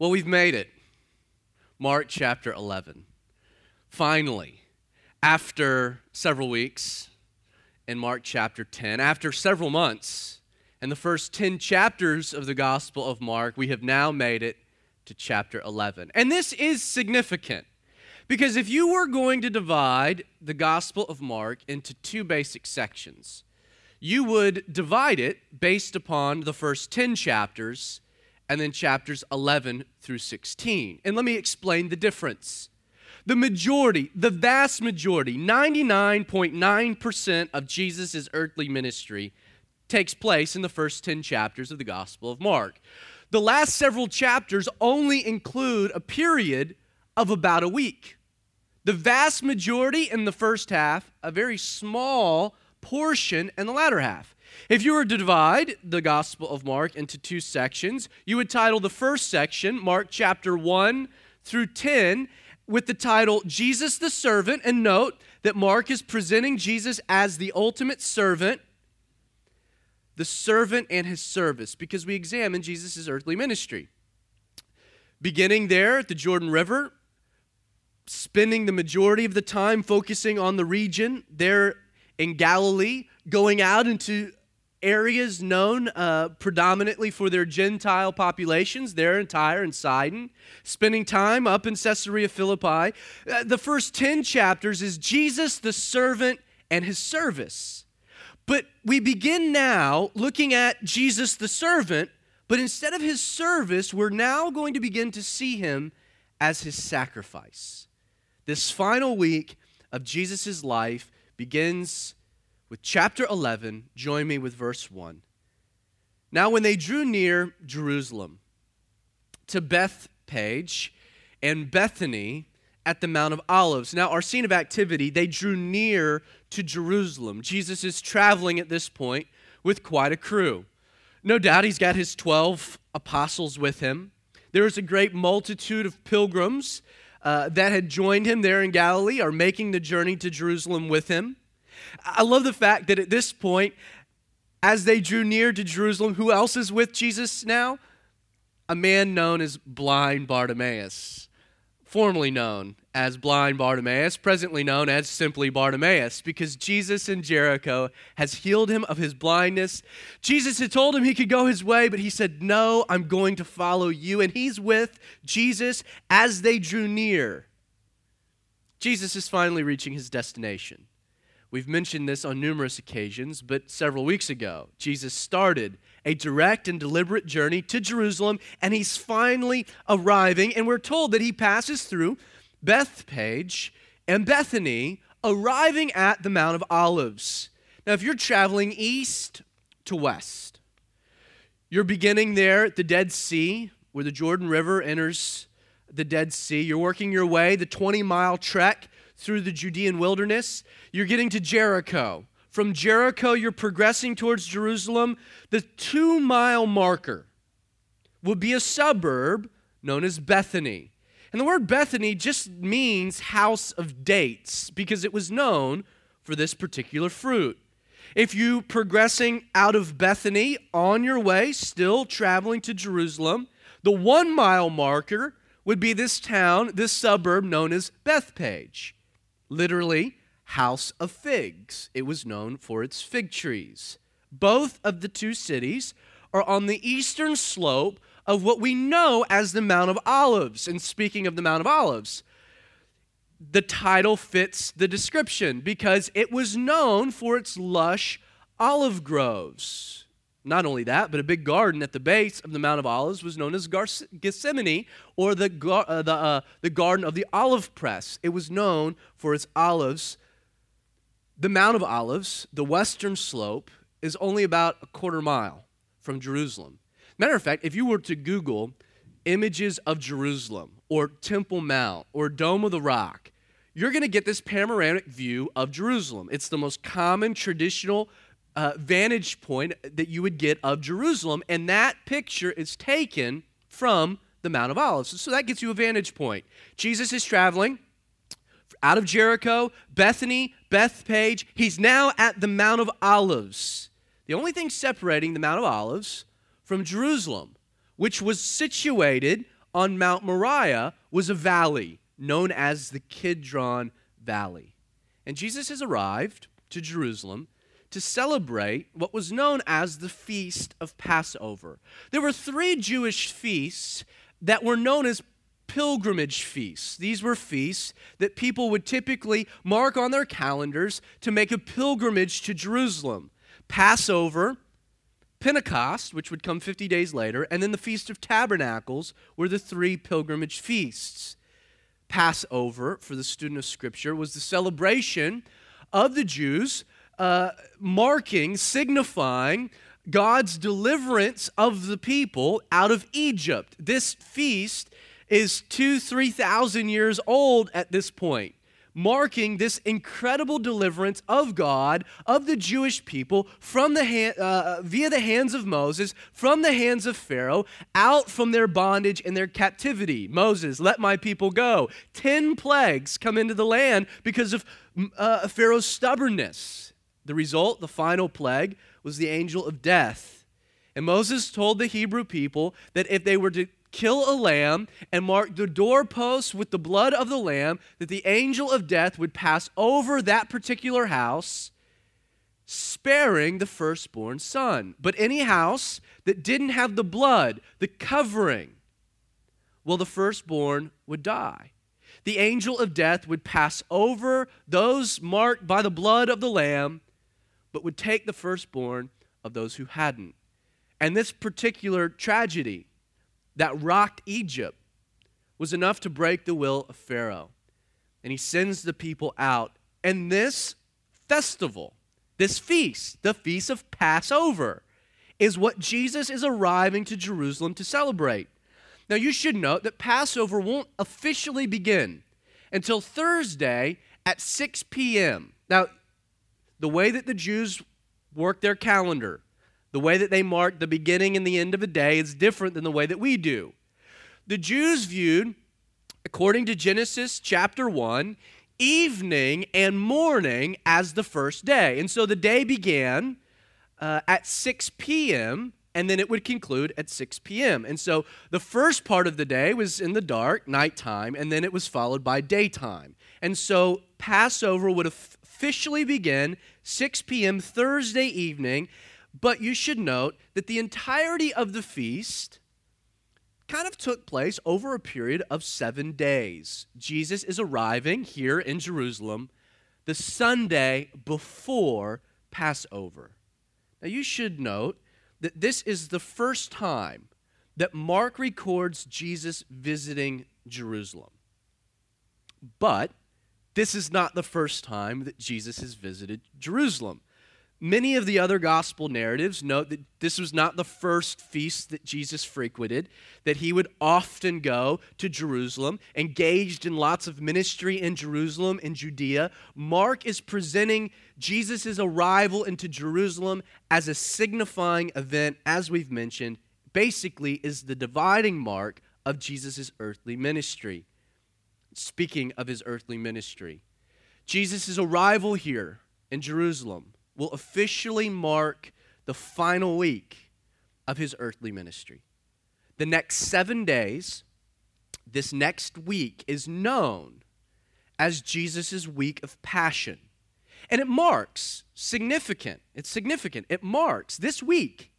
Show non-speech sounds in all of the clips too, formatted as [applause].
Well, we've made it. Mark chapter 11. Finally, after several weeks in Mark chapter 10, after several months and the first 10 chapters of the Gospel of Mark, we have now made it to chapter 11. And this is significant because if you were going to divide the Gospel of Mark into two basic sections, you would divide it based upon the first 10 chapters and then chapters 11 through 16. And let me explain the difference. The majority, the vast majority, 99.9% of Jesus' earthly ministry takes place in the first 10 chapters of the Gospel of Mark. The last several chapters only include a period of about a week. The vast majority in the first half, a very small portion in the latter half. If you were to divide the Gospel of Mark into two sections, you would title the first section, Mark chapter 1 through 10, with the title Jesus the Servant. And note that Mark is presenting Jesus as the ultimate servant, the servant and his service, because we examine Jesus' earthly ministry. Beginning there at the Jordan River, spending the majority of the time focusing on the region there in Galilee, going out into areas known uh, predominantly for their Gentile populations, there in Tyre and Sidon, spending time up in Caesarea Philippi. Uh, the first 10 chapters is Jesus the servant and his service. But we begin now looking at Jesus the servant, but instead of his service, we're now going to begin to see him as his sacrifice. This final week of Jesus' life begins with chapter 11. Join me with verse 1. Now, when they drew near Jerusalem to Bethphage and Bethany at the Mount of Olives. Now, our scene of activity, they drew near to Jerusalem. Jesus is traveling at this point with quite a crew. No doubt he's got his 12 apostles with him. There is a great multitude of pilgrims uh, that had joined him there in Galilee, are making the journey to Jerusalem with him. I love the fact that at this point, as they drew near to Jerusalem, who else is with Jesus now? A man known as blind Bartimaeus, formerly known as blind Bartimaeus, presently known as simply Bartimaeus, because Jesus in Jericho has healed him of his blindness. Jesus had told him he could go his way, but he said, No, I'm going to follow you. And he's with Jesus as they drew near. Jesus is finally reaching his destination. We've mentioned this on numerous occasions, but several weeks ago, Jesus started a direct and deliberate journey to Jerusalem, and he's finally arriving. And we're told that he passes through Bethphage and Bethany, arriving at the Mount of Olives. Now, if you're traveling east to west, you're beginning there at the Dead Sea, where the Jordan River enters the Dead Sea. You're working your way, the 20 mile trek through the Judean wilderness. You're getting to Jericho. From Jericho, you're progressing towards Jerusalem. The two mile marker will be a suburb known as Bethany. And the word Bethany just means house of dates because it was known for this particular fruit. If you progressing out of Bethany on your way, still traveling to Jerusalem, the one mile marker would be this town, this suburb known as Bethphage literally, house of figs. It was known for its fig trees. Both of the two cities are on the eastern slope of what we know as the Mount of Olives. And speaking of the Mount of Olives, the title fits the description because it was known for its lush olive groves. Not only that, but a big garden at the base of the Mount of Olives was known as Gethsemane, or the, uh, the, uh, the Garden of the Olive Press. It was known for its olives. The Mount of Olives, the western slope, is only about a quarter mile from Jerusalem. Matter of fact, if you were to Google images of Jerusalem, or Temple Mount, or Dome of the Rock, you're going to get this panoramic view of Jerusalem. It's the most common traditional uh, vantage point that you would get of Jerusalem, and that picture is taken from the Mount of Olives. So that gets you a vantage point. Jesus is traveling out of Jericho, Bethany, Bethphage. He's now at the Mount of Olives. The only thing separating the Mount of Olives from Jerusalem, which was situated on Mount Moriah was a valley known as the Kidron Valley. And Jesus has arrived to Jerusalem to celebrate what was known as the Feast of Passover. There were three Jewish feasts that were known as pilgrimage feasts. These were feasts that people would typically mark on their calendars to make a pilgrimage to Jerusalem. Passover, Pentecost, which would come 50 days later, and then the Feast of Tabernacles were the three pilgrimage feasts. Passover, for the student of Scripture, was the celebration of the Jews, uh, marking, signifying God's deliverance of the people out of Egypt. This feast is two, 3,000 years old at this point marking this incredible deliverance of God, of the Jewish people, from the hand, uh, via the hands of Moses, from the hands of Pharaoh, out from their bondage and their captivity. Moses, let my people go. Ten plagues come into the land because of uh, Pharaoh's stubbornness. The result, the final plague, was the angel of death. And Moses told the Hebrew people that if they were to kill a lamb and mark the doorposts with the blood of the lamb, that the angel of death would pass over that particular house, sparing the firstborn son. But any house that didn't have the blood, the covering, well, the firstborn would die. The angel of death would pass over those marked by the blood of the lamb, but would take the firstborn of those who hadn't. And this particular tragedy that rocked Egypt was enough to break the will of Pharaoh. And he sends the people out. And this festival, this feast, the feast of Passover, is what Jesus is arriving to Jerusalem to celebrate. Now, you should note that Passover won't officially begin until Thursday at 6 p.m. Now, the way that the Jews work their calendar, the way that they mark the beginning and the end of a day is different than the way that we do. The Jews viewed, according to Genesis chapter 1, evening and morning as the first day. And so the day began uh, at 6 p.m. and then it would conclude at 6 p.m. And so the first part of the day was in the dark, nighttime, and then it was followed by daytime. And so Passover would officially begin 6 p.m. Thursday evening but you should note that the entirety of the feast kind of took place over a period of seven days. Jesus is arriving here in Jerusalem the Sunday before Passover. Now, you should note that this is the first time that Mark records Jesus visiting Jerusalem. But this is not the first time that Jesus has visited Jerusalem. Many of the other gospel narratives note that this was not the first feast that Jesus frequented, that he would often go to Jerusalem, engaged in lots of ministry in Jerusalem and Judea. Mark is presenting Jesus' arrival into Jerusalem as a signifying event, as we've mentioned, basically is the dividing mark of Jesus' earthly ministry. Speaking of his earthly ministry, Jesus' arrival here in Jerusalem will officially mark the final week of his earthly ministry. The next seven days, this next week, is known as Jesus' week of passion. And it marks significant, it's significant, it marks this week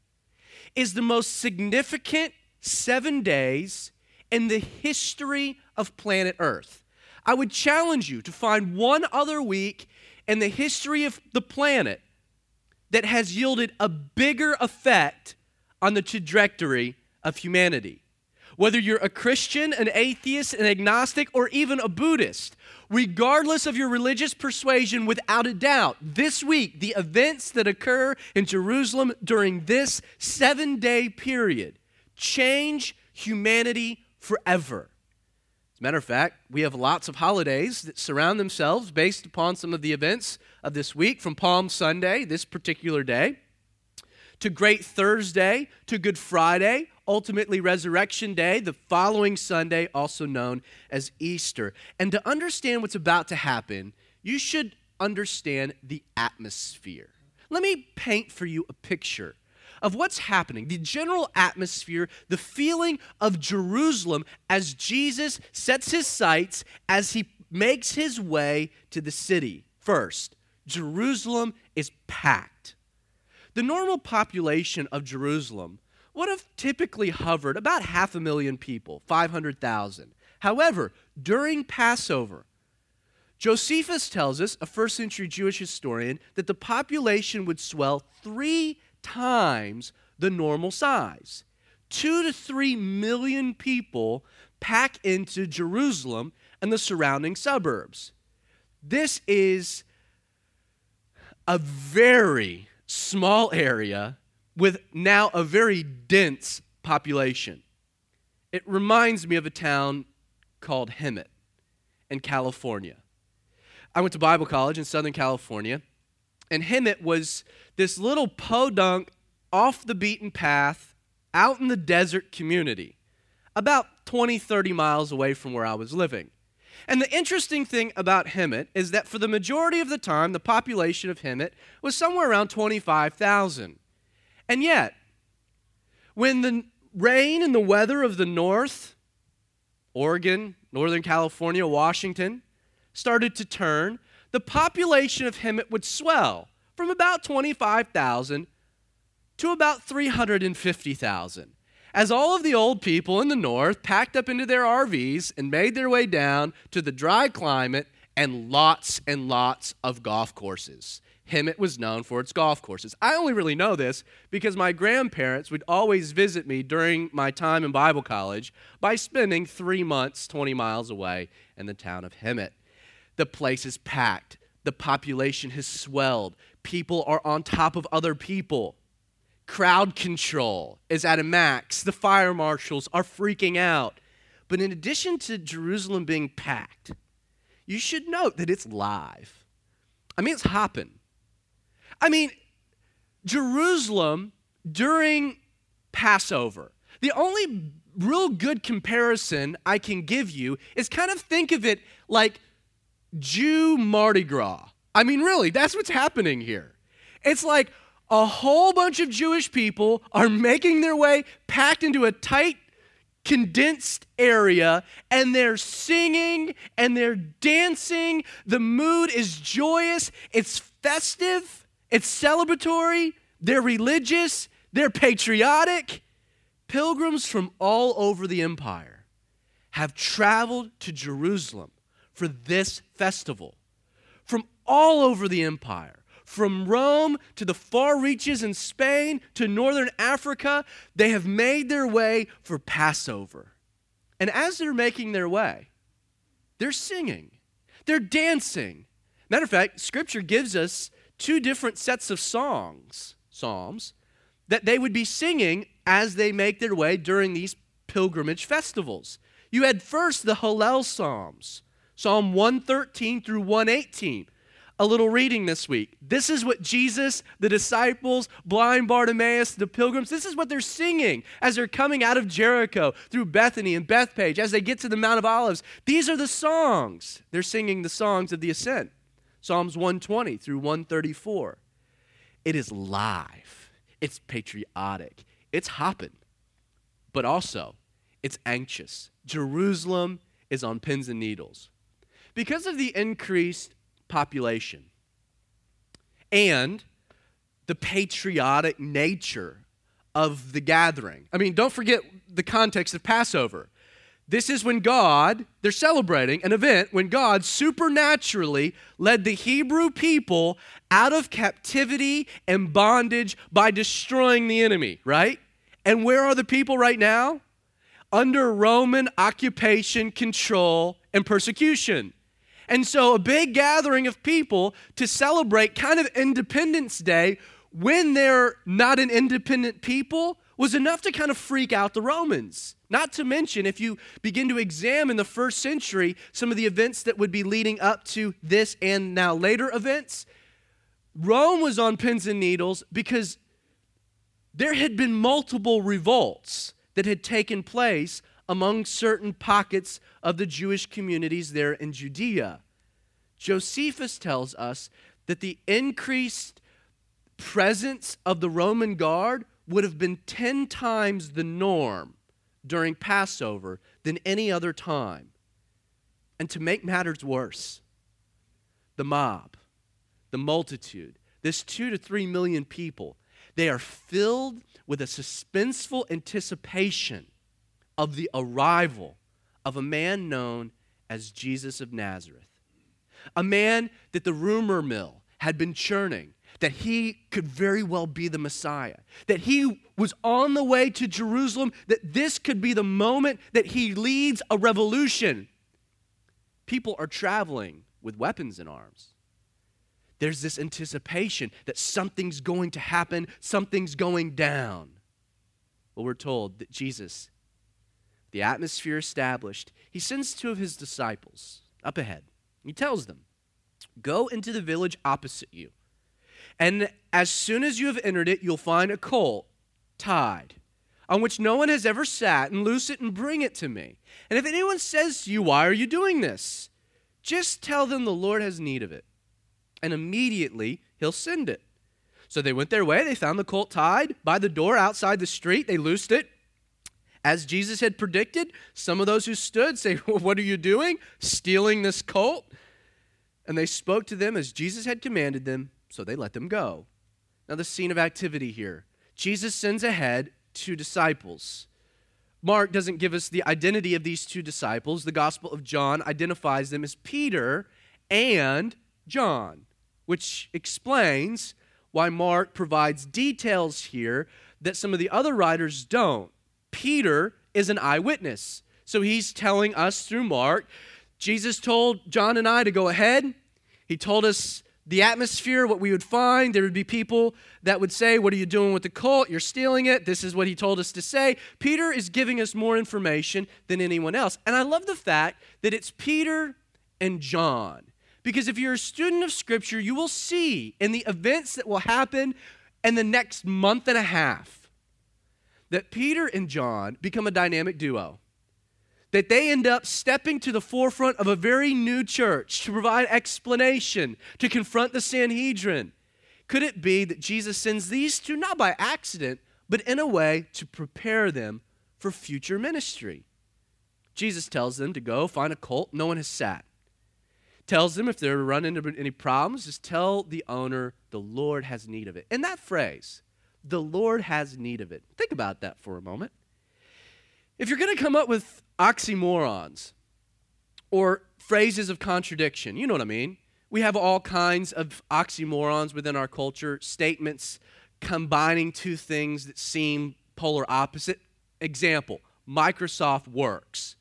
is the most significant seven days in the history of planet Earth. I would challenge you to find one other week in the history of the planet that has yielded a bigger effect on the trajectory of humanity. Whether you're a Christian, an atheist, an agnostic, or even a Buddhist, regardless of your religious persuasion, without a doubt, this week, the events that occur in Jerusalem during this seven day period change humanity forever As a matter of fact, we have lots of holidays that surround themselves based upon some of the events of this week, from Palm Sunday, this particular day, to Great Thursday, to Good Friday, ultimately Resurrection Day, the following Sunday, also known as Easter. And to understand what's about to happen, you should understand the atmosphere. Let me paint for you a picture of what's happening, the general atmosphere, the feeling of Jerusalem as Jesus sets his sights as he makes his way to the city. First, Jerusalem is packed. The normal population of Jerusalem would have typically hovered about half a million people, 500,000. However, during Passover, Josephus tells us, a first century Jewish historian, that the population would swell three times the normal size. Two to three million people pack into Jerusalem and the surrounding suburbs. This is a very small area with now a very dense population. It reminds me of a town called Hemet in California. I went to Bible college in Southern California, and Hemet was this little podunk off the beaten path out in the desert community, about 20, 30 miles away from where I was living. And the interesting thing about Hemet is that for the majority of the time, the population of Hemet was somewhere around 25,000. And yet, when the rain and the weather of the north, Oregon, Northern California, Washington, started to turn, the population of Hemet would swell from about 25,000 to about 350,000 as all of the old people in the north packed up into their RVs and made their way down to the dry climate and lots and lots of golf courses. Hemet was known for its golf courses. I only really know this because my grandparents would always visit me during my time in Bible college by spending three months 20 miles away in the town of Hemet. The place is packed, the population has swelled, people are on top of other people. Crowd control is at a max. The fire marshals are freaking out. But in addition to Jerusalem being packed, you should note that it's live. I mean, it's hopping. I mean, Jerusalem during Passover, the only real good comparison I can give you is kind of think of it like Jew Mardi Gras. I mean, really, that's what's happening here. It's like a whole bunch of Jewish people are making their way packed into a tight, condensed area, and they're singing and they're dancing. The mood is joyous, it's festive, it's celebratory, they're religious, they're patriotic. Pilgrims from all over the empire have traveled to Jerusalem for this festival from all over the empire from Rome to the far reaches in Spain to northern Africa, they have made their way for Passover. And as they're making their way, they're singing, they're dancing. Matter of fact, Scripture gives us two different sets of songs, psalms, that they would be singing as they make their way during these pilgrimage festivals. You had first the Hallel Psalms, Psalm 113 through 118 a little reading this week. This is what Jesus, the disciples, blind Bartimaeus, the pilgrims, this is what they're singing as they're coming out of Jericho through Bethany and Bethphage, as they get to the Mount of Olives. These are the songs. They're singing the songs of the ascent. Psalms 120 through 134. It is live. It's patriotic. It's hopping. But also, it's anxious. Jerusalem is on pins and needles. Because of the increased population and the patriotic nature of the gathering. I mean, don't forget the context of Passover. This is when God, they're celebrating an event when God supernaturally led the Hebrew people out of captivity and bondage by destroying the enemy, right? And where are the people right now? Under Roman occupation, control, and persecution. And so, a big gathering of people to celebrate kind of Independence Day when they're not an independent people was enough to kind of freak out the Romans. Not to mention, if you begin to examine the first century, some of the events that would be leading up to this and now later events, Rome was on pins and needles because there had been multiple revolts that had taken place among certain pockets of the Jewish communities there in Judea. Josephus tells us that the increased presence of the Roman guard would have been 10 times the norm during Passover than any other time. And to make matters worse, the mob, the multitude, this two to three million people, they are filled with a suspenseful anticipation of the arrival of a man known as Jesus of Nazareth. A man that the rumor mill had been churning, that he could very well be the Messiah, that he was on the way to Jerusalem, that this could be the moment that he leads a revolution. People are traveling with weapons in arms. There's this anticipation that something's going to happen, something's going down. Well, we're told that Jesus, the atmosphere established, he sends two of his disciples up ahead. He tells them, Go into the village opposite you. And as soon as you have entered it, you'll find a colt tied on which no one has ever sat, and loose it and bring it to me. And if anyone says to you, Why are you doing this? Just tell them the Lord has need of it. And immediately he'll send it. So they went their way. They found the colt tied by the door outside the street. They loosed it. As Jesus had predicted, some of those who stood say, well, [laughs] What are you doing? Stealing this colt? And they spoke to them as Jesus had commanded them, so they let them go. Now, the scene of activity here Jesus sends ahead two disciples. Mark doesn't give us the identity of these two disciples. The Gospel of John identifies them as Peter and John, which explains why Mark provides details here that some of the other writers don't. Peter is an eyewitness. So he's telling us through Mark Jesus told John and I to go ahead. He told us the atmosphere, what we would find. There would be people that would say, What are you doing with the cult? You're stealing it. This is what he told us to say. Peter is giving us more information than anyone else. And I love the fact that it's Peter and John. Because if you're a student of Scripture, you will see in the events that will happen in the next month and a half that Peter and John become a dynamic duo that they end up stepping to the forefront of a very new church to provide explanation, to confront the Sanhedrin. Could it be that Jesus sends these two not by accident, but in a way to prepare them for future ministry? Jesus tells them to go find a colt no one has sat. Tells them if they're running into any problems, just tell the owner the Lord has need of it. And that phrase, the Lord has need of it. Think about that for a moment. If you're going to come up with oxymorons or phrases of contradiction, you know what I mean? We have all kinds of oxymorons within our culture, statements combining two things that seem polar opposite. Example Microsoft works.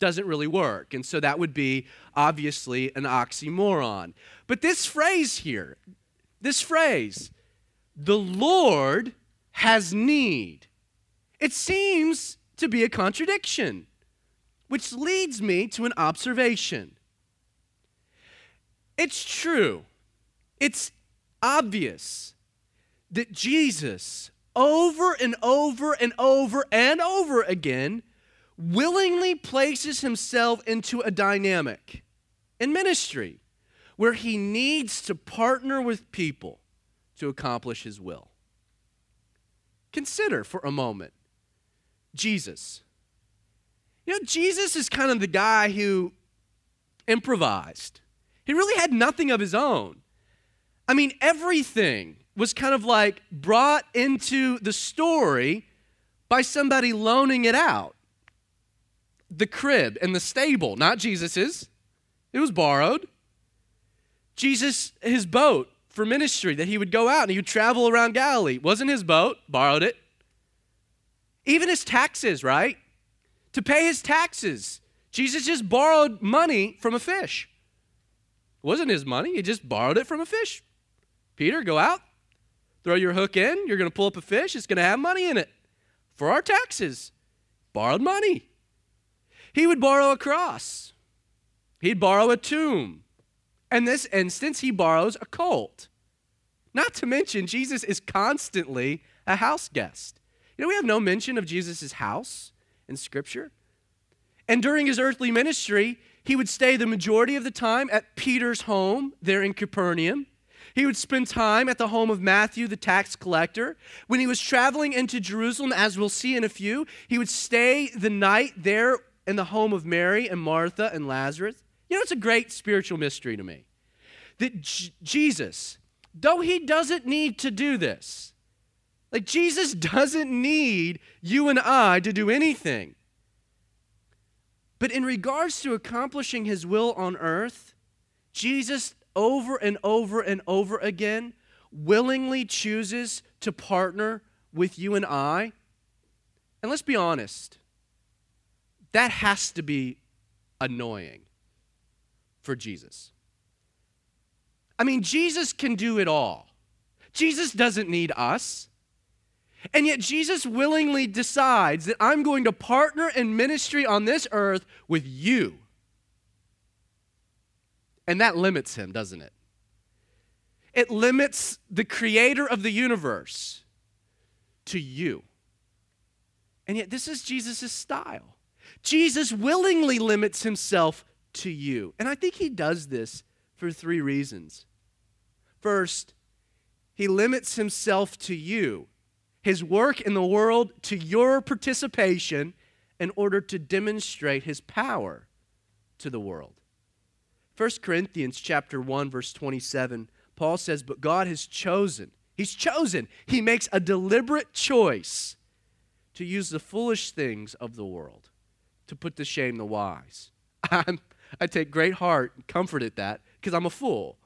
Doesn't really work. And so that would be obviously an oxymoron. But this phrase here, this phrase, the Lord has need, it seems to be a contradiction, which leads me to an observation. It's true, it's obvious that Jesus, over and over and over and over again, willingly places himself into a dynamic in ministry where he needs to partner with people to accomplish his will. Consider for a moment Jesus. You know, Jesus is kind of the guy who improvised. He really had nothing of his own. I mean, everything was kind of like brought into the story by somebody loaning it out. The crib and the stable, not Jesus's, it was borrowed. Jesus, his boat for ministry that he would go out and he would travel around Galilee, wasn't his boat, borrowed it. Even his taxes, right? To pay his taxes. Jesus just borrowed money from a fish. It wasn't his money, he just borrowed it from a fish. Peter, go out, throw your hook in, you're going to pull up a fish, it's going to have money in it for our taxes. Borrowed money. He would borrow a cross, he'd borrow a tomb. In this instance, he borrows a colt. Not to mention, Jesus is constantly a house guest. You know, we have no mention of Jesus' house in Scripture. And during his earthly ministry, he would stay the majority of the time at Peter's home there in Capernaum. He would spend time at the home of Matthew, the tax collector. When he was traveling into Jerusalem, as we'll see in a few, he would stay the night there in the home of Mary and Martha and Lazarus. You know, it's a great spiritual mystery to me that J- Jesus, though he doesn't need to do this, like Jesus [laughs] doesn't need you and I to do anything. But in regards to accomplishing his will on earth, Jesus over and over and over again willingly chooses to partner with you and I. And let's be honest, that has to be annoying for Jesus. I mean, Jesus can do it all. Jesus doesn't need us. And yet, Jesus willingly decides that I'm going to partner in ministry on this earth with you. And that limits him, doesn't it? It limits the creator of the universe to you. And yet, this is Jesus' style. Jesus willingly limits himself to you. And I think he does this for three reasons. First, he limits himself to you, his work in the world to your participation in order to demonstrate his power to the world. 1 Corinthians chapter 1 verse 27 Paul says but God has chosen he's chosen he makes a deliberate choice to use the foolish things of the world to put to shame the wise. [laughs] I'm, I take great heart and comfort at that because I'm a fool.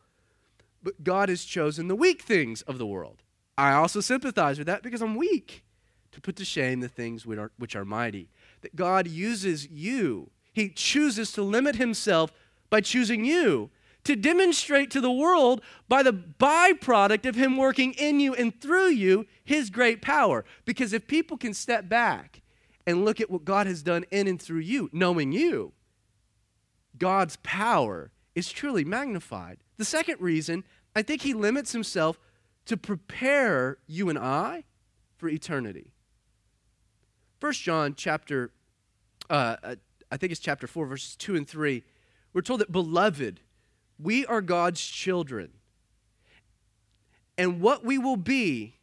But God has chosen the weak things of the world. I also sympathize with that because I'm weak to put to shame the things which are, which are mighty. That God uses you, He chooses to limit Himself by choosing you to demonstrate to the world by the byproduct of Him working in you and through you His great power. Because if people can step back and look at what God has done in and through you, knowing you, God's power is truly magnified. The second reason, I think he limits himself to prepare you and I for eternity. First John chapter, uh, uh, I think it's chapter 4, verses 2 and 3, we're told that, beloved, we are God's children. And what we will be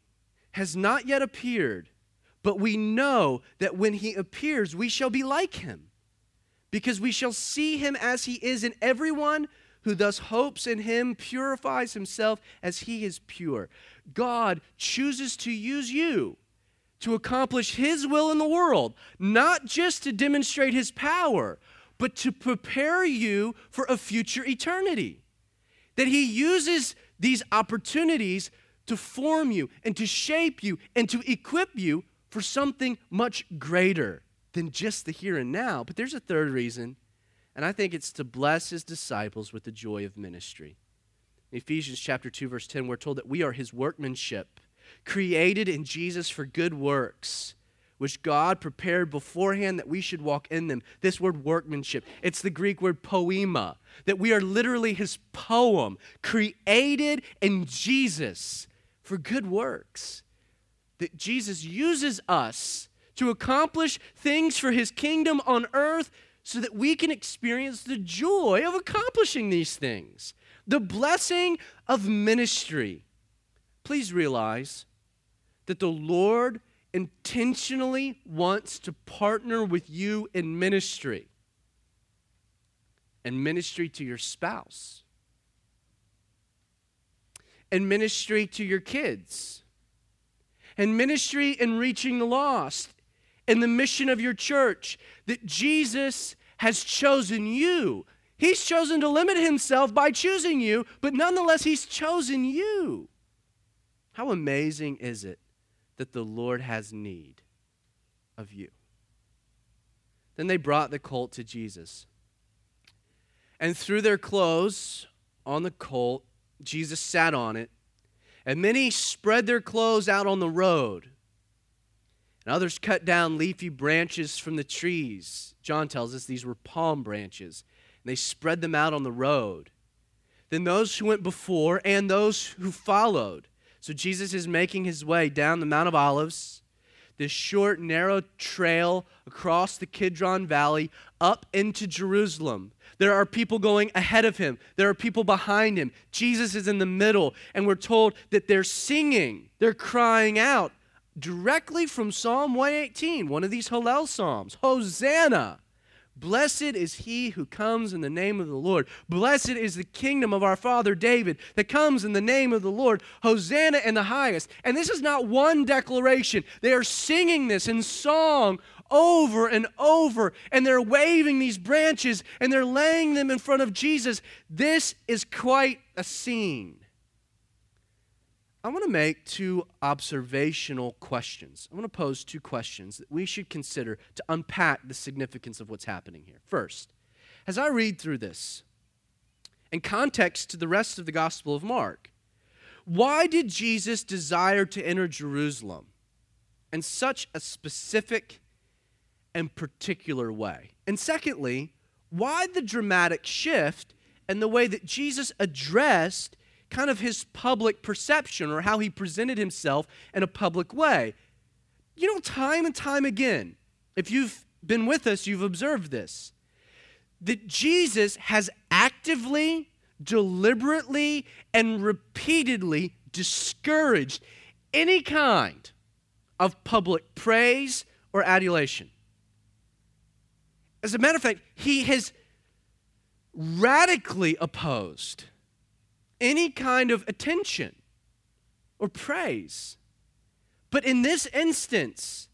has not yet appeared, but we know that when he appears, we shall be like him, because we shall see him as he is, and everyone who thus hopes in him purifies himself as he is pure. God chooses to use you to accomplish his will in the world, not just to demonstrate his power, but to prepare you for a future eternity. That he uses these opportunities to form you and to shape you and to equip you for something much greater than just the here and now. But there's a third reason, and I think it's to bless his disciples with the joy of ministry. In Ephesians chapter 2 verse 10 we're told that we are his workmanship, created in Jesus for good works, which God prepared beforehand that we should walk in them. This word workmanship, it's the Greek word poema, that we are literally his poem, created in Jesus for good works that Jesus uses us to accomplish things for his kingdom on earth so that we can experience the joy of accomplishing these things, the blessing of ministry. Please realize that the Lord intentionally wants to partner with you in ministry and ministry to your spouse and ministry to your kids and ministry in reaching the lost and the mission of your church that Jesus has chosen you. He's chosen to limit himself by choosing you, but nonetheless, he's chosen you. How amazing is it that the Lord has need of you? Then they brought the colt to Jesus. And threw their clothes on the colt. Jesus sat on it and many spread their clothes out on the road. And others cut down leafy branches from the trees. John tells us these were palm branches. And they spread them out on the road. Then those who went before and those who followed. So Jesus is making his way down the Mount of Olives. this short, narrow trail across the Kidron Valley up into Jerusalem. There are people going ahead of him, there are people behind him. Jesus is in the middle, and we're told that they're singing, they're crying out directly from Psalm 118, one of these Hallel Psalms Hosanna! Blessed is he who comes in the name of the Lord. Blessed is the kingdom of our father David that comes in the name of the Lord. Hosanna in the highest. And this is not one declaration. They are singing this in song over and over, and they're waving these branches and they're laying them in front of Jesus. This is quite a scene. I want to make two observational questions. I want to pose two questions that we should consider to unpack the significance of what's happening here. First, as I read through this, in context to the rest of the Gospel of Mark, why did Jesus desire to enter Jerusalem in such a specific and particular way? And secondly, why the dramatic shift in the way that Jesus addressed kind of his public perception or how he presented himself in a public way. You know, time and time again, if you've been with us, you've observed this that Jesus has actively, deliberately, and repeatedly discouraged any kind of public praise or adulation. As a matter of fact, he has radically opposed any kind of attention or praise. But in this instance,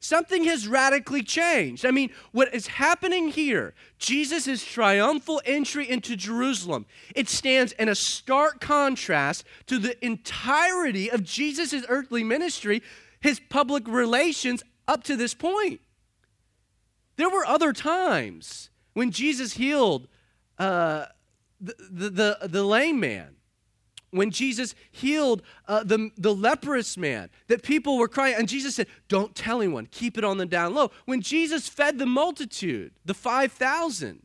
something has radically changed. I mean, what is happening here, Jesus' triumphal entry into Jerusalem, it stands in a stark contrast to the entirety of Jesus' earthly ministry, his public relations up to this point. There were other times when Jesus healed uh, the, the, the, lame man, when Jesus healed uh, the, the leprous man, that people were crying, and Jesus said, Don't tell anyone, keep it on the down low. When Jesus fed the multitude, the 5,000,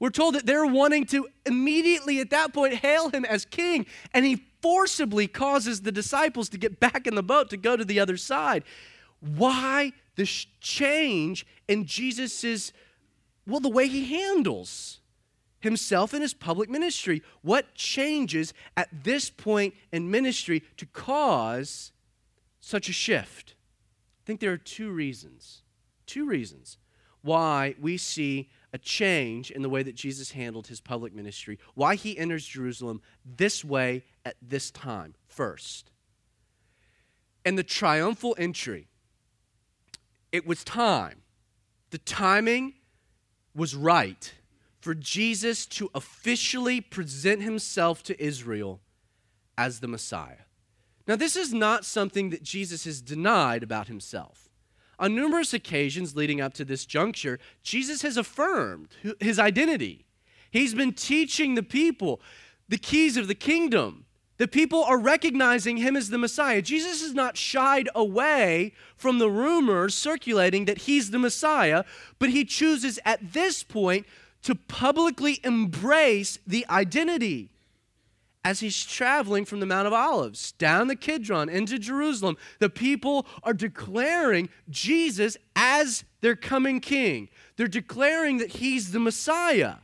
we're told that they're wanting to immediately at that point hail him as king, and he forcibly causes the disciples to get back in the boat to go to the other side. Why this change in Jesus's, well, the way he handles himself in his public ministry. What changes at this point in ministry to cause such a shift? I think there are two reasons. Two reasons why we see a change in the way that Jesus handled his public ministry, why he enters Jerusalem this way at this time. First, And the triumphal entry, it was time. The timing was right for Jesus to officially present himself to Israel as the Messiah. Now, this is not something that Jesus has denied about himself. On numerous occasions leading up to this juncture, Jesus has affirmed his identity. He's been teaching the people the keys of the kingdom. The people are recognizing him as the Messiah. Jesus has not shied away from the rumors circulating that he's the Messiah, but he chooses at this point to publicly embrace the identity as he's traveling from the Mount of Olives down the Kidron into Jerusalem. The people are declaring Jesus as their coming king. They're declaring that he's the Messiah.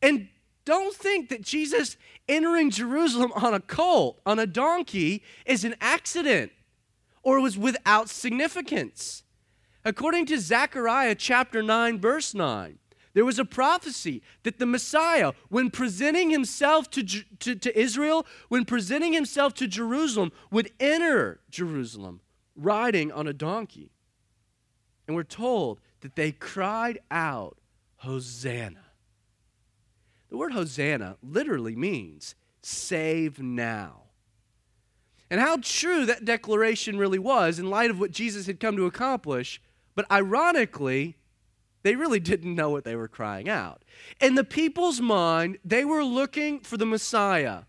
And don't think that Jesus entering Jerusalem on a colt, on a donkey, is an accident or was without significance. According to Zechariah chapter 9, verse 9, there was a prophecy that the Messiah, when presenting himself to, to, to, Israel, when presenting himself to Jerusalem, would enter Jerusalem riding on a donkey. And we're told that they cried out, Hosanna. The word Hosanna literally means save now. And how true that declaration really was in light of what Jesus had come to accomplish, but ironically, they really didn't know what they were crying out. In the people's mind, they were looking for the Messiah.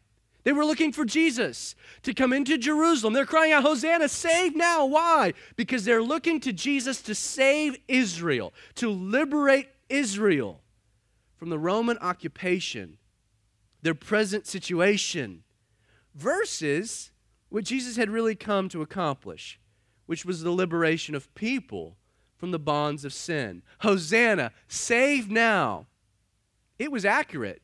They were looking for Jesus to come into Jerusalem. They're crying out, Hosanna, save now. Why? Because they're looking to Jesus to save Israel, to liberate Israel from the Roman occupation, their present situation, versus what Jesus had really come to accomplish, which was the liberation of people from the bonds of sin. Hosanna, save now. It was accurate.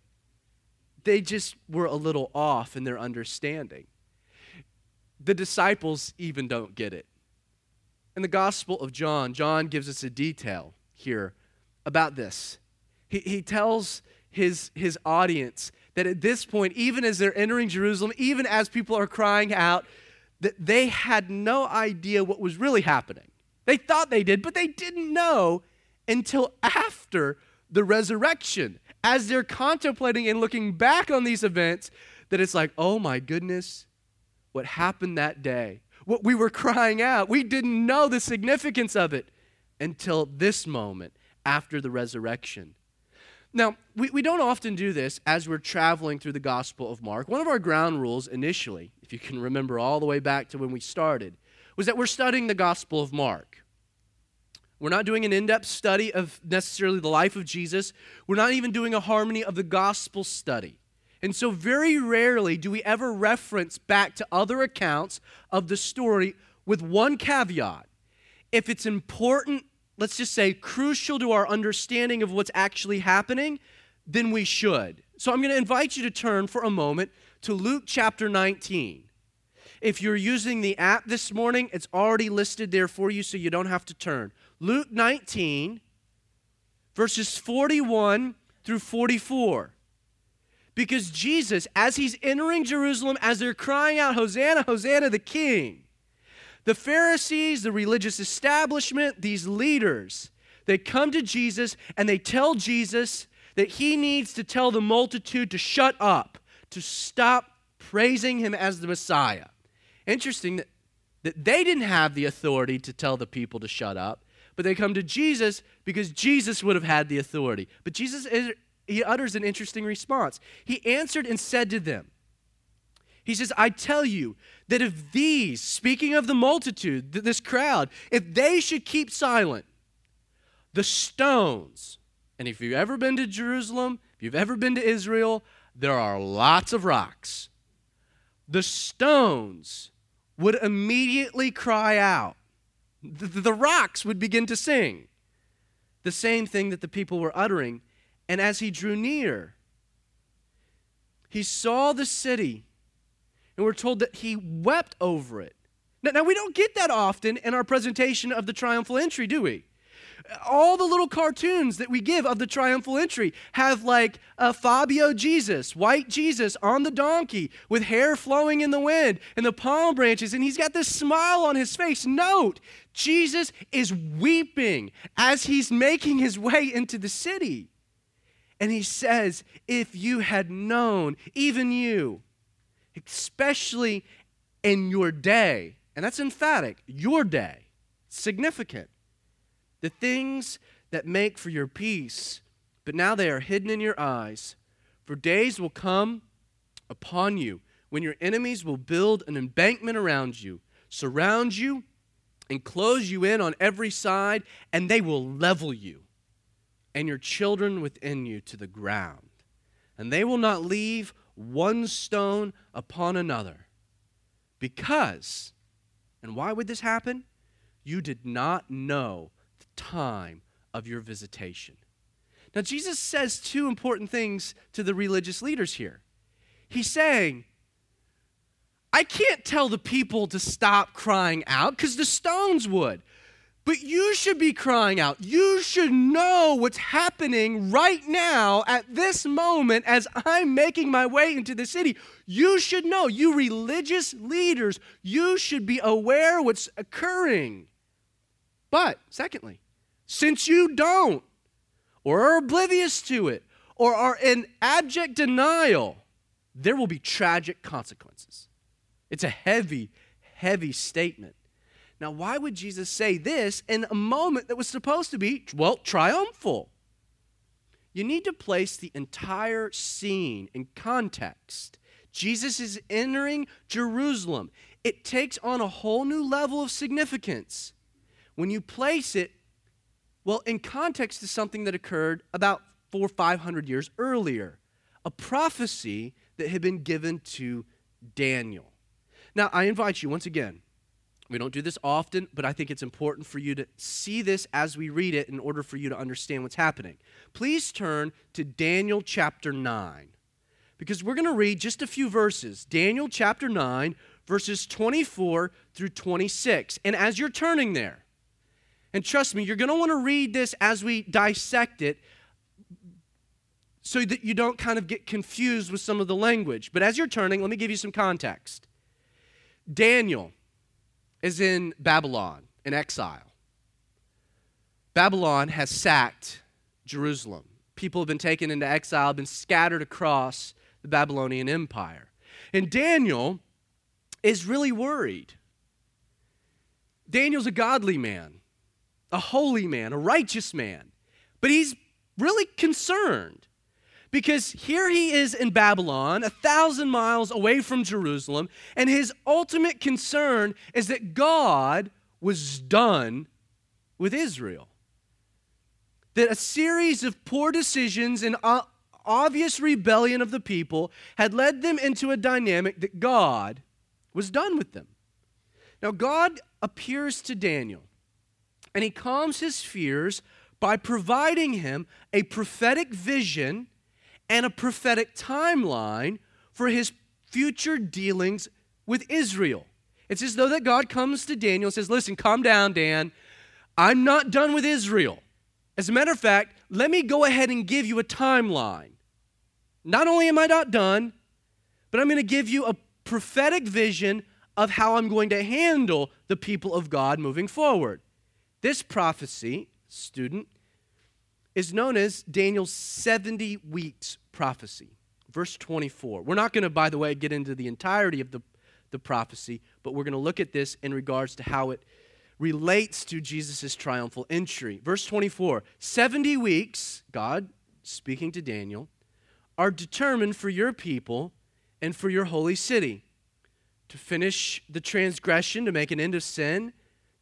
They just were a little off in their understanding. The disciples even don't get it. In the Gospel of John, John gives us a detail here about this. He, he tells his, his audience that at this point, even as they're entering Jerusalem, even as people are crying out, that they had no idea what was really happening. They thought they did, but they didn't know until after the resurrection. As they're contemplating and looking back on these events, that it's like, oh my goodness, what happened that day, what we were [laughs] crying out. We didn't know the significance of it until this moment after the resurrection. Now, we, we don't often do this as we're traveling through the Gospel of Mark. One of our ground rules initially, if you can remember all the way back to when we started, was that we're studying the Gospel of Mark. We're not doing an in depth study of necessarily the life of Jesus. We're not even doing a harmony of the gospel study. And so, very rarely do we ever reference back to other accounts of the story with one caveat. If it's important, let's just say crucial to our understanding of what's actually happening, then we should. So, I'm going to invite you to turn for a moment to Luke chapter 19. If you're using the app this morning, it's already listed there for you so you don't have to turn. Luke 19, verses 41 through 44. Because Jesus, as he's entering Jerusalem, as they're crying out, Hosanna, Hosanna, the King, the Pharisees, the religious establishment, these leaders, they come to Jesus and they tell Jesus that he needs to tell the multitude to shut up, to stop praising him as the Messiah. Interesting that, that they didn't have the authority to tell the people to shut up, but they come to Jesus because Jesus would have had the authority. But Jesus he utters an interesting response. He answered and said to them, He says, I tell you that if these, speaking of the multitude, this crowd, if they should keep silent, the stones, and if you've ever been to Jerusalem, if you've ever been to Israel, there are lots of rocks. The stones would immediately cry out. The, the rocks would begin to sing. The same thing that the people were uttering and as he drew near, he saw the city, and we're told that he wept over it. Now, now, we don't get that often in our presentation of the triumphal entry, do we? All the little cartoons that we give of the triumphal entry have like a Fabio Jesus, white Jesus on the donkey with hair flowing in the wind and the palm branches, and he's got this smile on his face. Note, Jesus is weeping as he's making his way into the city. And he says, if you had known, even you, especially in your day, and that's emphatic, your day, significant, the things that make for your peace, but now they are hidden in your eyes. For days will come upon you when your enemies will build an embankment around you, surround you, and close you in on every side, and they will level you and your children within you to the ground. And they will not leave one stone upon another. Because, and why would this happen? You did not know time of your visitation. Now, Jesus says two important things to the religious leaders here. He's saying, I can't tell the people to stop crying out because the stones would. But you should be crying out. You should know what's happening right now at this moment as I'm making my way into the city. You should know, you religious leaders, you should be aware what's occurring. But, secondly, since you don't, or are oblivious to it, or are in abject denial, there will be tragic consequences. It's a heavy, heavy statement. Now, why would Jesus say this in a moment that was supposed to be, well, triumphal? You need to place the entire scene in context. Jesus is entering Jerusalem. It takes on a whole new level of significance when you place it, well, in context to something that occurred about four or five hundred years earlier, a prophecy that had been given to Daniel. Now, I invite you once again We don't do this often, but I think it's important for you to see this as we read it in order for you to understand what's happening. Please turn to Daniel chapter 9, because we're going to read just a few verses. Daniel chapter 9, verses 24 through 26. And as you're turning there, and trust me, you're going to want to read this as we dissect it so that you don't kind of get confused with some of the language. But as you're turning, let me give you some context. Daniel is in Babylon, in exile. Babylon has sacked Jerusalem. People have been taken into exile, been scattered across the Babylonian Empire. And Daniel is really worried. Daniel's a godly man, a holy man, a righteous man, but he's really concerned because here he is in Babylon, a thousand miles away from Jerusalem, and his ultimate concern is that God was done with Israel. That a series of poor decisions and obvious rebellion of the people had led them into a dynamic that God was done with them. Now, God appears to Daniel and he calms his fears by providing him a prophetic vision and a prophetic timeline for his future dealings with Israel. It's as though that God comes to Daniel and says, Listen, calm down, Dan. I'm not done with Israel. As a matter of fact, let me go ahead and give you a timeline. Not only am I not done, but I'm going to give you a prophetic vision of how I'm going to handle the people of God moving forward. This prophecy, student, is known as Daniel's 70 weeks prophecy. Verse 24. We're not going to, by the way, get into the entirety of the, the prophecy, but we're going to look at this in regards to how it relates to Jesus' triumphal entry. Verse 24 70 weeks, God speaking to Daniel, are determined for your people and for your holy city to finish the transgression, to make an end of sin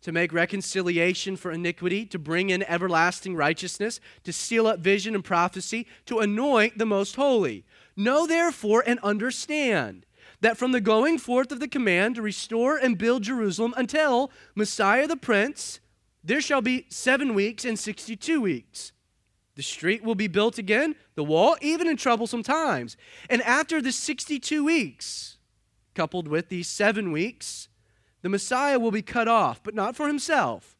to make reconciliation for iniquity, to bring in everlasting righteousness, to seal up vision and prophecy, to anoint the most holy. Know therefore and understand that from the going forth of the command to restore and build Jerusalem until Messiah the Prince, there shall be seven weeks and 62 weeks. The street will be built again, the wall, even in troublesome times. And after the 62 weeks, coupled with these seven weeks, the Messiah will be cut off, but not for himself.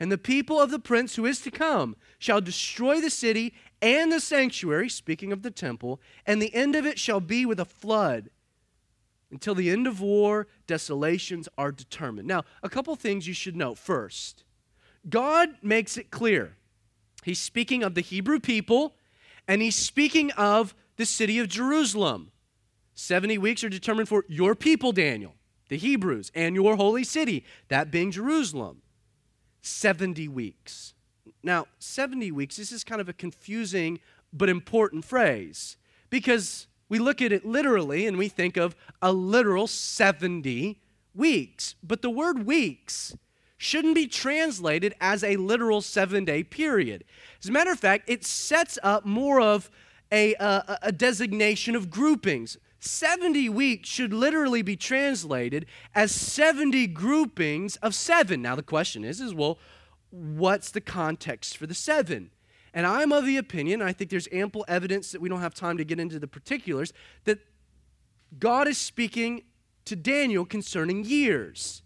And the people of the prince who is to come shall destroy the city and the sanctuary, speaking of the temple, and the end of it shall be with a flood. Until the end of war, desolations are determined. Now, a couple things you should know. First, God makes it clear. He's speaking of the Hebrew people, and he's speaking of the city of Jerusalem. 70 weeks are determined for your people, Daniel the Hebrews, and your holy city, that being Jerusalem. 70 weeks. Now, 70 weeks, this is kind of a confusing but important phrase because we look at it literally and we think of a literal 70 weeks. But the word weeks shouldn't be translated as a literal seven day period. As a matter of fact, it sets up more of a, uh, a, a designation of groupings. 70 weeks should literally be translated as 70 groupings of seven. Now, the question is, is well, what's the context for the seven? And I'm of the opinion, I think there's ample evidence that we don't have time to get into the particulars, that God is speaking to Daniel concerning years.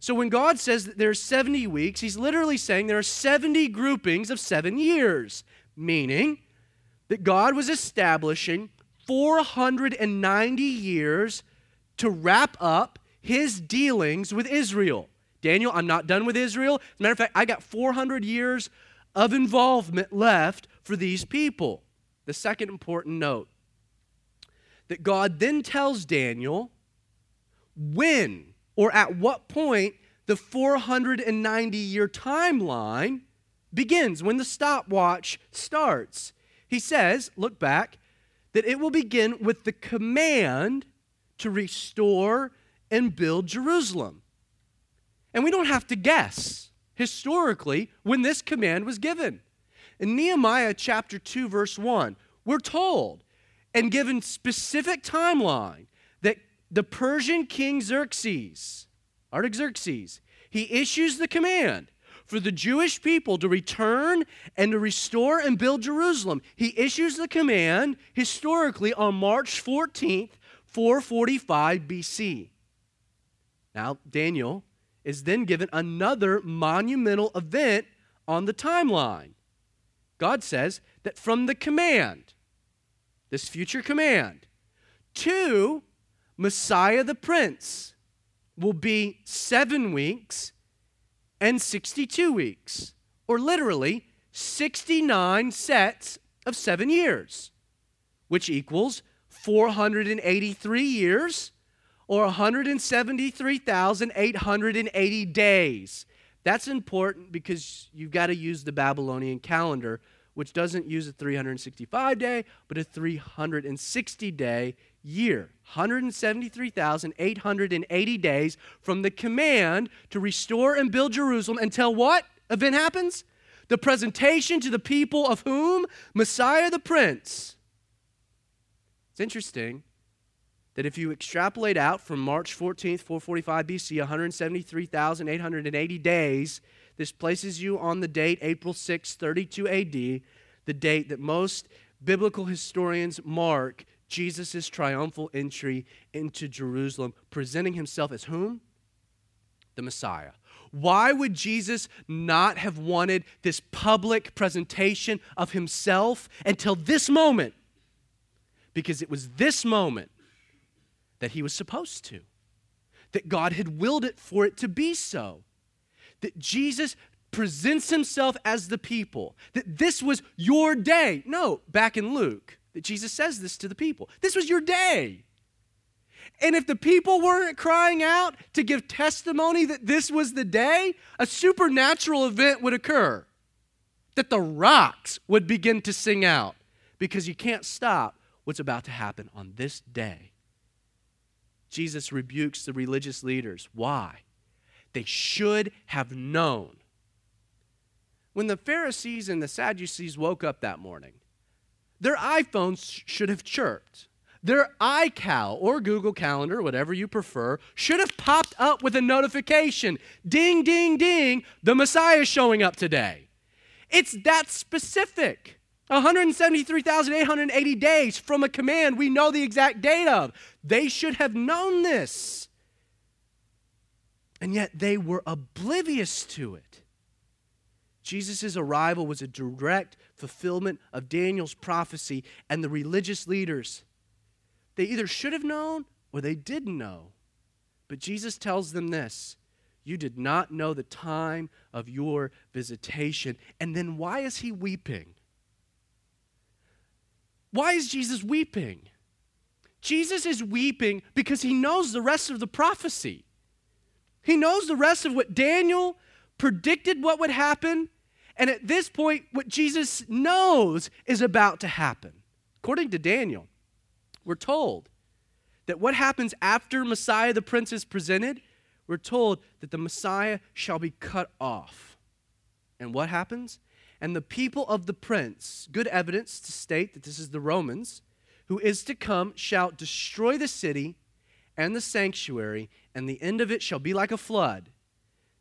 So when God says that there are 70 weeks, he's literally saying there are 70 groupings of seven years, meaning that God was establishing 490 years to wrap up his dealings with Israel. Daniel, I'm not done with Israel. As a matter of fact, I got 400 years of involvement left for these people. The second important note that God then tells Daniel when or at what point the 490 year timeline begins, when the stopwatch starts. He says, look back, that it will begin with the command to restore and build Jerusalem. And we don't have to guess historically when this command was given. In Nehemiah chapter 2 verse 1, we're told and given specific timeline that the Persian king Xerxes Artaxerxes, he issues the command for the Jewish people to return and to restore and build Jerusalem. He issues the command historically on March 14th, 445 BC. Now, Daniel is then given another monumental event on the timeline. God says that from the command, this future command, to Messiah the Prince will be seven weeks and 62 weeks, or literally 69 sets of seven years, which equals 483 years or 173,880 days. That's important because you've got to use the Babylonian calendar, which doesn't use a 365 day, but a 360 day year. 173,880 days from the command to restore and build Jerusalem until what event happens? The presentation to the people of whom? Messiah the Prince. It's interesting that if you extrapolate out from March 14th, 445 BC, 173,880 days, this places you on the date April 6, 32 AD, the date that most biblical historians mark Jesus' triumphal entry into Jerusalem, presenting himself as whom? The Messiah. Why would Jesus not have wanted this public presentation of himself until this moment? Because it was this moment that he was supposed to, that God had willed it for it to be so, that Jesus presents himself as the people, that this was your day. No, back in Luke, that Jesus says this to the people. This was your day. And if the people weren't crying out to give testimony that this was the day, a supernatural event would occur. That the rocks would begin to sing out because you can't stop what's about to happen on this day. Jesus rebukes the religious leaders. Why? They should have known. When the Pharisees and the Sadducees woke up that morning, their iPhones should have chirped. Their iCal or Google Calendar, whatever you prefer, should have popped up with a notification ding, ding, ding, the Messiah is showing up today. It's that specific. 173,880 days from a command we know the exact date of. They should have known this. And yet they were oblivious to it. Jesus' arrival was a direct fulfillment of Daniel's prophecy, and the religious leaders, they either should have known or they didn't know. But Jesus tells them this You did not know the time of your visitation. And then why is he weeping? Why is Jesus weeping? Jesus is weeping because he knows the rest of the prophecy. He knows the rest of what Daniel predicted what would happen. And at this point, what Jesus knows is about to happen. According to Daniel, we're told that what happens after Messiah the Prince is presented, we're told that the Messiah shall be cut off. And what happens? And the people of the prince, good evidence to state that this is the Romans, who is to come, shall destroy the city and the sanctuary, and the end of it shall be like a flood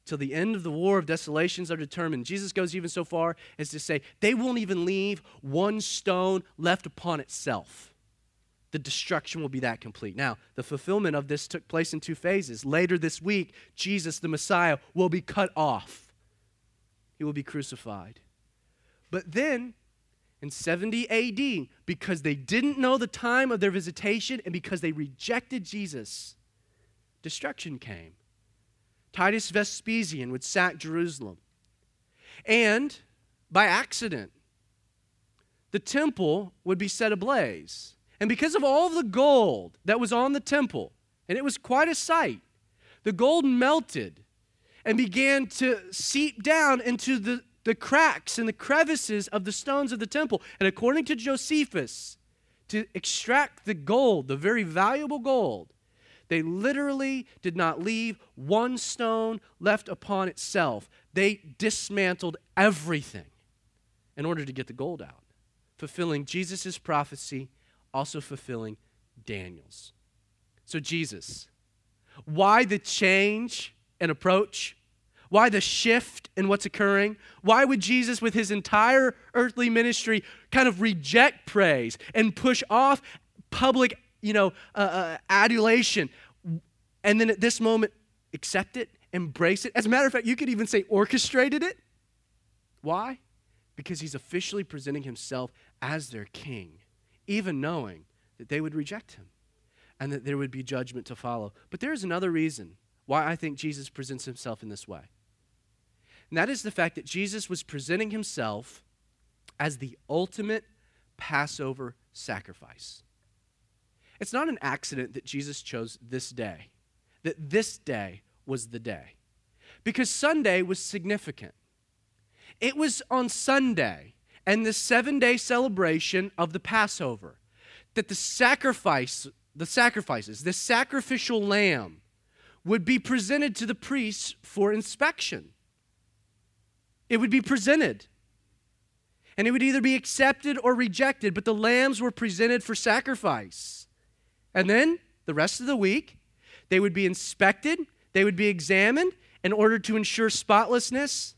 till the end of the war of desolations are determined. Jesus goes even so far as to say, they won't even leave one stone left upon itself. The destruction will be that complete. Now, the fulfillment of this took place in two phases. Later this week, Jesus, the Messiah, will be cut off, he will be crucified. But then, in 70 AD, because they didn't know the time of their visitation and because they rejected Jesus, destruction came. Titus Vespasian would sack Jerusalem. And by accident, the temple would be set ablaze. And because of all the gold that was on the temple, and it was quite a sight, the gold melted and began to seep down into the the cracks and the crevices of the stones of the temple. And according to Josephus, to extract the gold, the very valuable gold, they literally did not leave one stone left upon itself. They dismantled everything in order to get the gold out, fulfilling Jesus' prophecy, also fulfilling Daniel's. So, Jesus, why the change and approach? Why the shift in what's occurring? Why would Jesus, with his entire earthly ministry, kind of reject praise and push off public, you know, uh, uh, adulation, and then at this moment accept it, embrace it? As a matter of fact, you could even say orchestrated it. Why? Because he's officially presenting himself as their king, even knowing that they would reject him and that there would be judgment to follow. But there is another reason why I think Jesus presents himself in this way. And that is the fact that Jesus was presenting himself as the ultimate Passover sacrifice. It's not an accident that Jesus chose this day, that this day was the day, because Sunday was significant. It was on Sunday and the seven day celebration of the Passover that the sacrifice, the sacrifices, the sacrificial lamb would be presented to the priests for inspection. It would be presented. And it would either be accepted or rejected, but the lambs were presented for sacrifice. And then the rest of the week, they would be inspected, they would be examined in order to ensure spotlessness.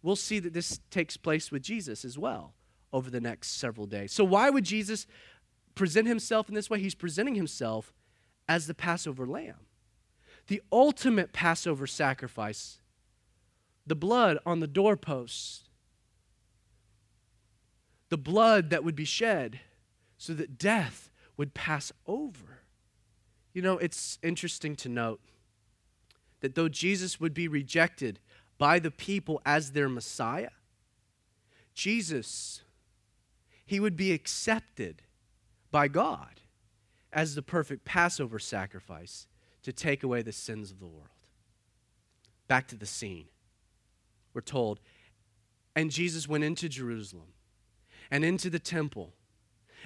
We'll see that this takes place with Jesus as well over the next several days. So, why would Jesus present himself in this way? He's presenting himself as the Passover lamb, the ultimate Passover sacrifice the blood on the doorposts, the blood that would be shed so that death would pass over. You know, it's interesting to note that though Jesus would be rejected by the people as their Messiah, Jesus, he would be accepted by God as the perfect Passover sacrifice to take away the sins of the world. Back to the scene we're told. And Jesus went into Jerusalem and into the temple.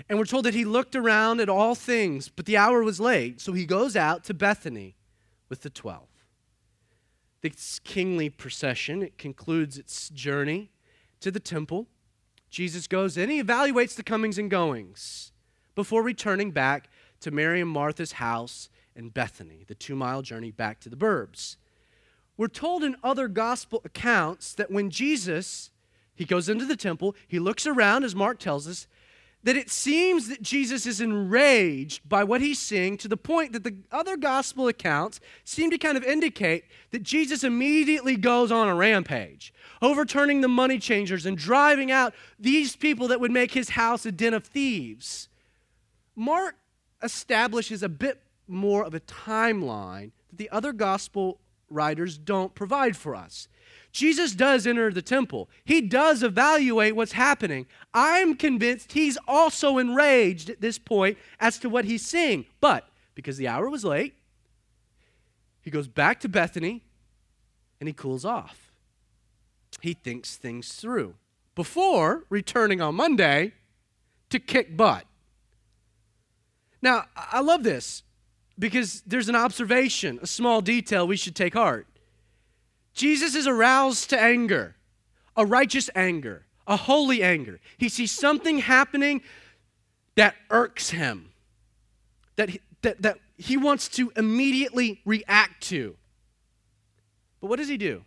And we're told that he looked around at all things, but the hour was late, so he goes out to Bethany with the twelve. This kingly procession, it concludes its journey to the temple. Jesus goes in, he evaluates the comings and goings before returning back to Mary and Martha's house in Bethany, the two mile journey back to the burbs. We're told in other gospel accounts that when Jesus he goes into the temple, he looks around as Mark tells us that it seems that Jesus is enraged by what he's seeing to the point that the other gospel accounts seem to kind of indicate that Jesus immediately goes on a rampage, overturning the money changers and driving out these people that would make his house a den of thieves. Mark establishes a bit more of a timeline that the other gospel writers don't provide for us. Jesus does enter the temple. He does evaluate what's happening. I'm convinced he's also enraged at this point as to what he's seeing. But because the hour was late, he goes back to Bethany and he cools off. He thinks things through before returning on Monday to kick butt. Now, I love this because there's an observation, a small detail we should take heart. Jesus is aroused to anger, a righteous anger, a holy anger. He sees something happening that irks him, that he, that, that he wants to immediately react to. But what does he do?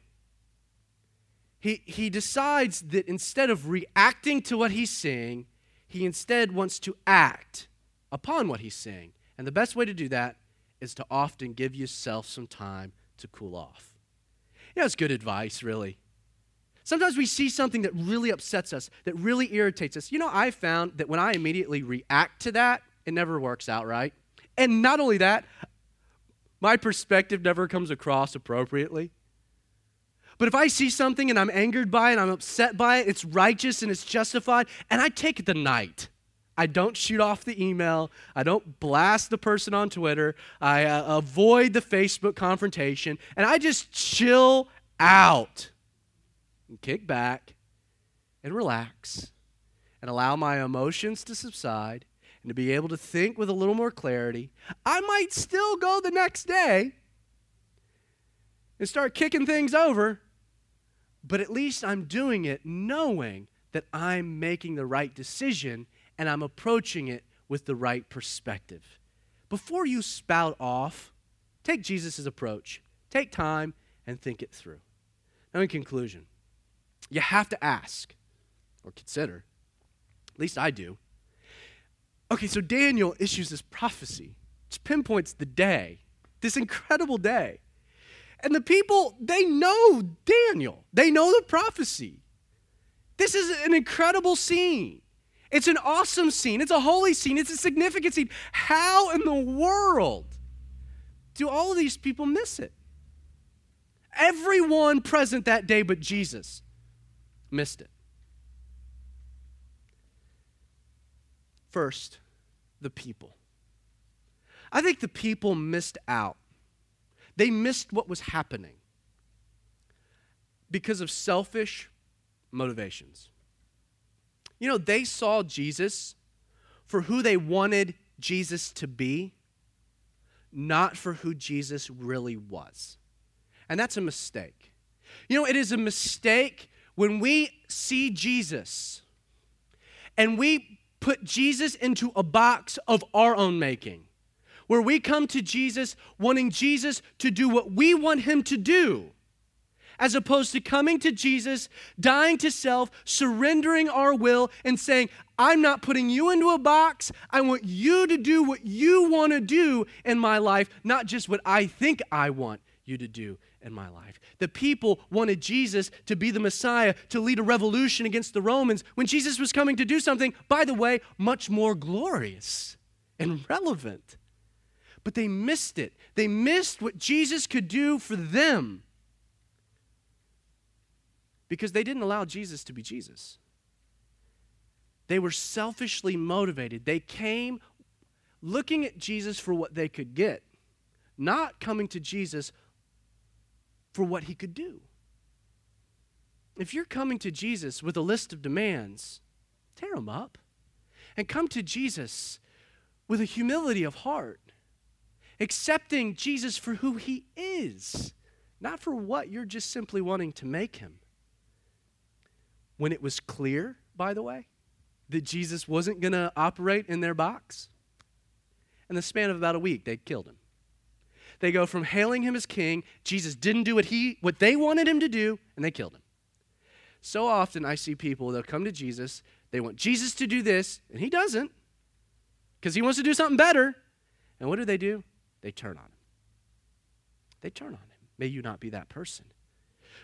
He, he decides that instead of reacting to what he's seeing, he instead wants to act upon what he's seeing. And the best way to do that is to often give yourself some time to cool off. Know, it's good advice, really. Sometimes we see something that really upsets us, that really irritates us. You know, I found that when I immediately react to that, it never works out right. And not only that, my perspective never comes across appropriately. But if I see something and I'm angered by it, I'm upset by it, it's righteous and it's justified, and I take it the night I don't shoot off the email. I don't blast the person on Twitter. I uh, avoid the Facebook confrontation. And I just chill out and kick back and relax and allow my emotions to subside and to be able to think with a little more clarity. I might still go the next day and start kicking things over, but at least I'm doing it knowing that I'm making the right decision and I'm approaching it with the right perspective. Before you spout off, take Jesus' approach. Take time and think it through. Now, in conclusion, you have to ask or consider, at least I do. Okay, so Daniel issues this prophecy, which pinpoints the day, this incredible day. And the people, they know Daniel, they know the prophecy. This is an incredible scene. It's an awesome scene. It's a holy scene. It's a significant scene. How in the world do all of these people miss it? Everyone present that day but Jesus missed it. First, the people. I think the people missed out. They missed what was happening because of selfish motivations. You know, they saw Jesus for who they wanted Jesus to be, not for who Jesus really was. And that's a mistake. You know, it is a mistake when we see Jesus and we put Jesus into a box of our own making, where we come to Jesus wanting Jesus to do what we want him to do as opposed to coming to Jesus, dying to self, surrendering our will, and saying, I'm not putting you into a box. I want you to do what you want to do in my life, not just what I think I want you to do in my life. The people wanted Jesus to be the Messiah, to lead a revolution against the Romans, when Jesus was coming to do something, by the way, much more glorious and relevant. But they missed it. They missed what Jesus could do for them because they didn't allow Jesus to be Jesus. They were selfishly motivated. They came looking at Jesus for what they could get, not coming to Jesus for what he could do. If you're coming to Jesus with a list of demands, tear them up and come to Jesus with a humility of heart, accepting Jesus for who he is, not for what you're just simply wanting to make him when it was clear, by the way, that Jesus wasn't going to operate in their box, in the span of about a week, they killed him. They go from hailing him as king, Jesus didn't do what he what they wanted him to do, and they killed him. So often I see people they'll come to Jesus, they want Jesus to do this, and he doesn't because he wants to do something better. And what do they do? They turn on him. They turn on him. May you not be that person.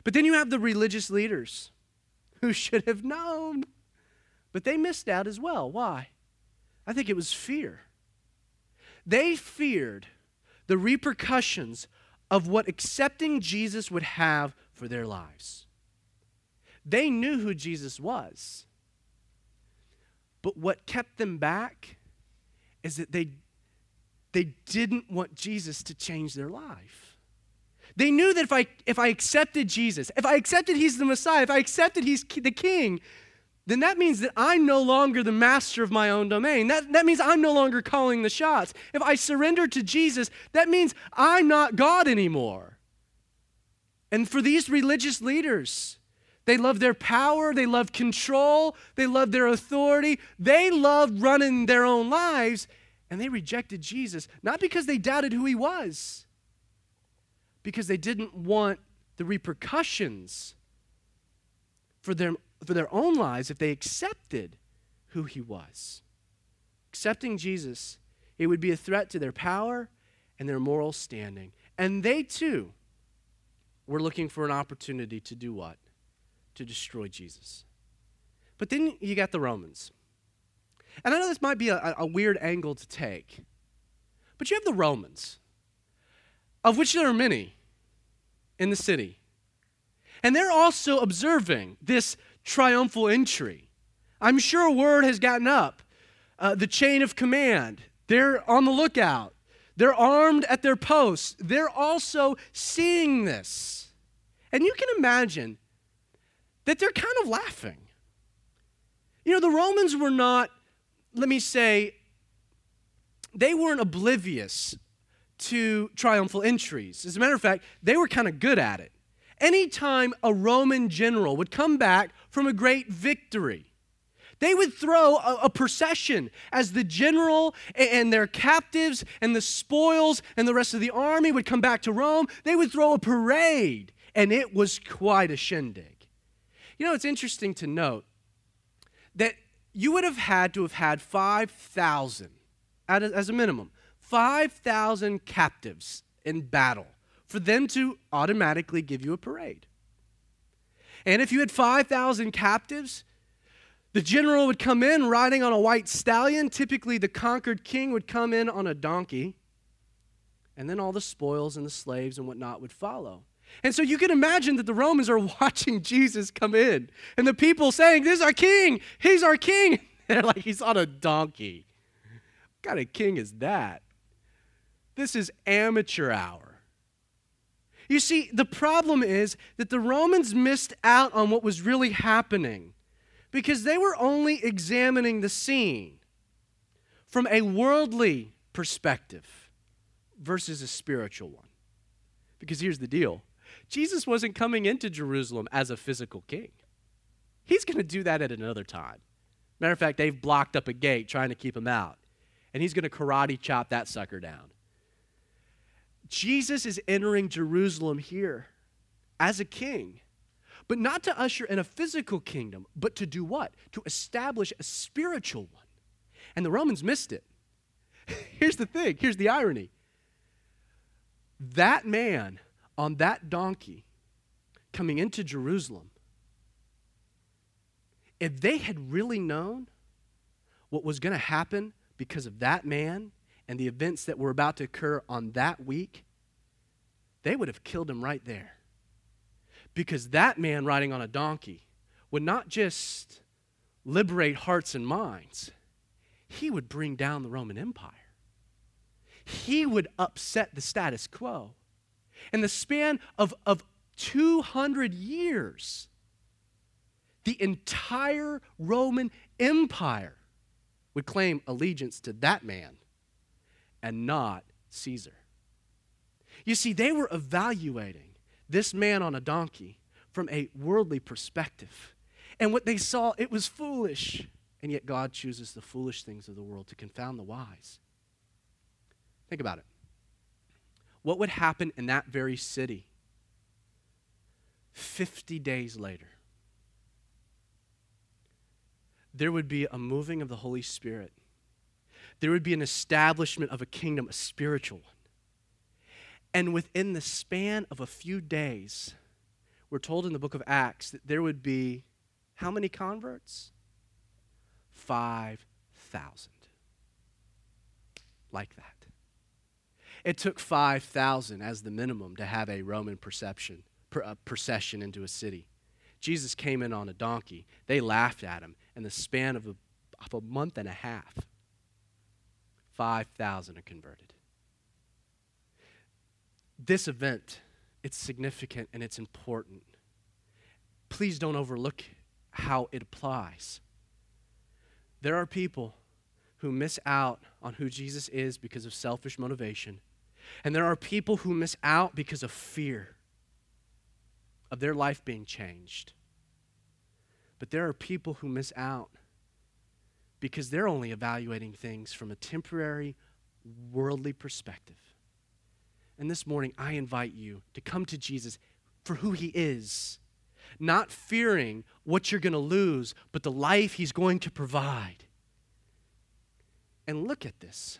But then you have the religious leaders who should have known. But they missed out as well. Why? I think it was fear. They feared the repercussions of what accepting Jesus would have for their lives. They knew who Jesus was. But what kept them back is that they, they didn't want Jesus to change their life. They knew that if I, if I accepted Jesus, if I accepted he's the Messiah, if I accepted he's the king, then that means that I'm no longer the master of my own domain. That, that means I'm no longer calling the shots. If I surrender to Jesus, that means I'm not God anymore. And for these religious leaders, they love their power, they love control, they love their authority, they love running their own lives, and they rejected Jesus, not because they doubted who he was because they didn't want the repercussions for their, for their own lives if they accepted who he was. Accepting Jesus, it would be a threat to their power and their moral standing. And they too were looking for an opportunity to do what? To destroy Jesus. But then you got the Romans. And I know this might be a, a weird angle to take, but you have the Romans of which there are many in the city. And they're also observing this triumphal entry. I'm sure a word has gotten up. Uh, the chain of command, they're on the lookout. They're armed at their posts. They're also seeing this. And you can imagine that they're kind of laughing. You know, the Romans were not, let me say, they weren't oblivious to triumphal entries. As a matter of fact, they were kind of good at it. Anytime a Roman general would come back from a great victory, they would throw a, a, procession as the general and their captives and the spoils and the rest of the army would come back to Rome. They would throw a parade and it was quite a shindig. You know, it's interesting to note that you would have had to have had 5,000, as a minimum, 5,000 captives in battle for them to automatically give you a parade. And if you had 5,000 captives, the general would come in riding on a white stallion. Typically, the conquered king would come in on a donkey. And then all the spoils and the slaves and whatnot would follow. And so you can imagine that the Romans are [laughs] watching Jesus come in. And the people saying, This is our king. He's our king. [laughs] They're like, He's on a donkey. What kind of king is that? This is amateur hour. You see, the problem is that the Romans missed out on what was really happening because they were only examining the scene from a worldly perspective versus a spiritual one. Because here's the deal Jesus wasn't coming into Jerusalem as a physical king, he's going to do that at another time. Matter of fact, they've blocked up a gate trying to keep him out, and he's going to karate chop that sucker down. Jesus is entering Jerusalem here as a king but not to usher in a physical kingdom, but to do what? To establish a spiritual one. And the Romans missed it. [laughs] here's the thing here's the irony. That man on that donkey coming into Jerusalem, if they had really known what was going to happen because of that man and the events that were about to occur on that week, they would have killed him right there. Because that man riding on a donkey would not just liberate hearts and minds, he would bring down the Roman Empire. He would upset the status quo. In the span of, of 200 years, the entire Roman Empire would claim allegiance to that man and not Caesar. You see, they were evaluating this man on a donkey from a worldly perspective. And what they saw, it was foolish. And yet God chooses the foolish things of the world to confound the wise. Think about it. What would happen in that very city 50 days later? There would be a moving of the Holy Spirit. There would be an establishment of a kingdom, a spiritual one. And within the span of a few days, we're told in the book of Acts that there would be how many converts? 5,000. Like that. It took 5,000 as the minimum to have a Roman perception, per, uh, procession into a city. Jesus came in on a donkey. They laughed at him. In the span of a, of a month and a half, 5,000 are converted this event, it's significant and it's important. Please don't overlook how it applies. There are people who miss out on who Jesus is because of selfish motivation, and there are people who miss out because of fear of their life being changed. But there are people who miss out because they're only evaluating things from a temporary, worldly perspective. And this morning, I invite you to come to Jesus for who he is, not fearing what you're going to lose, but the life he's going to provide. And look at this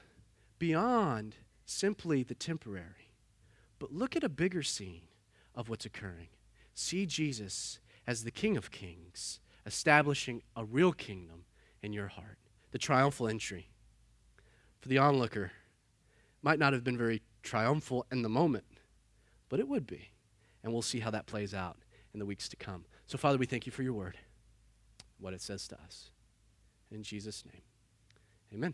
beyond simply the temporary, but look at a bigger scene of what's occurring. See Jesus as the King of Kings, establishing a real kingdom in your heart. The triumphal entry. For the onlooker, might not have been very triumphal in the moment, but it would be. And we'll see how that plays out in the weeks to come. So, Father, we thank you for your word, what it says to us. In Jesus' name, amen.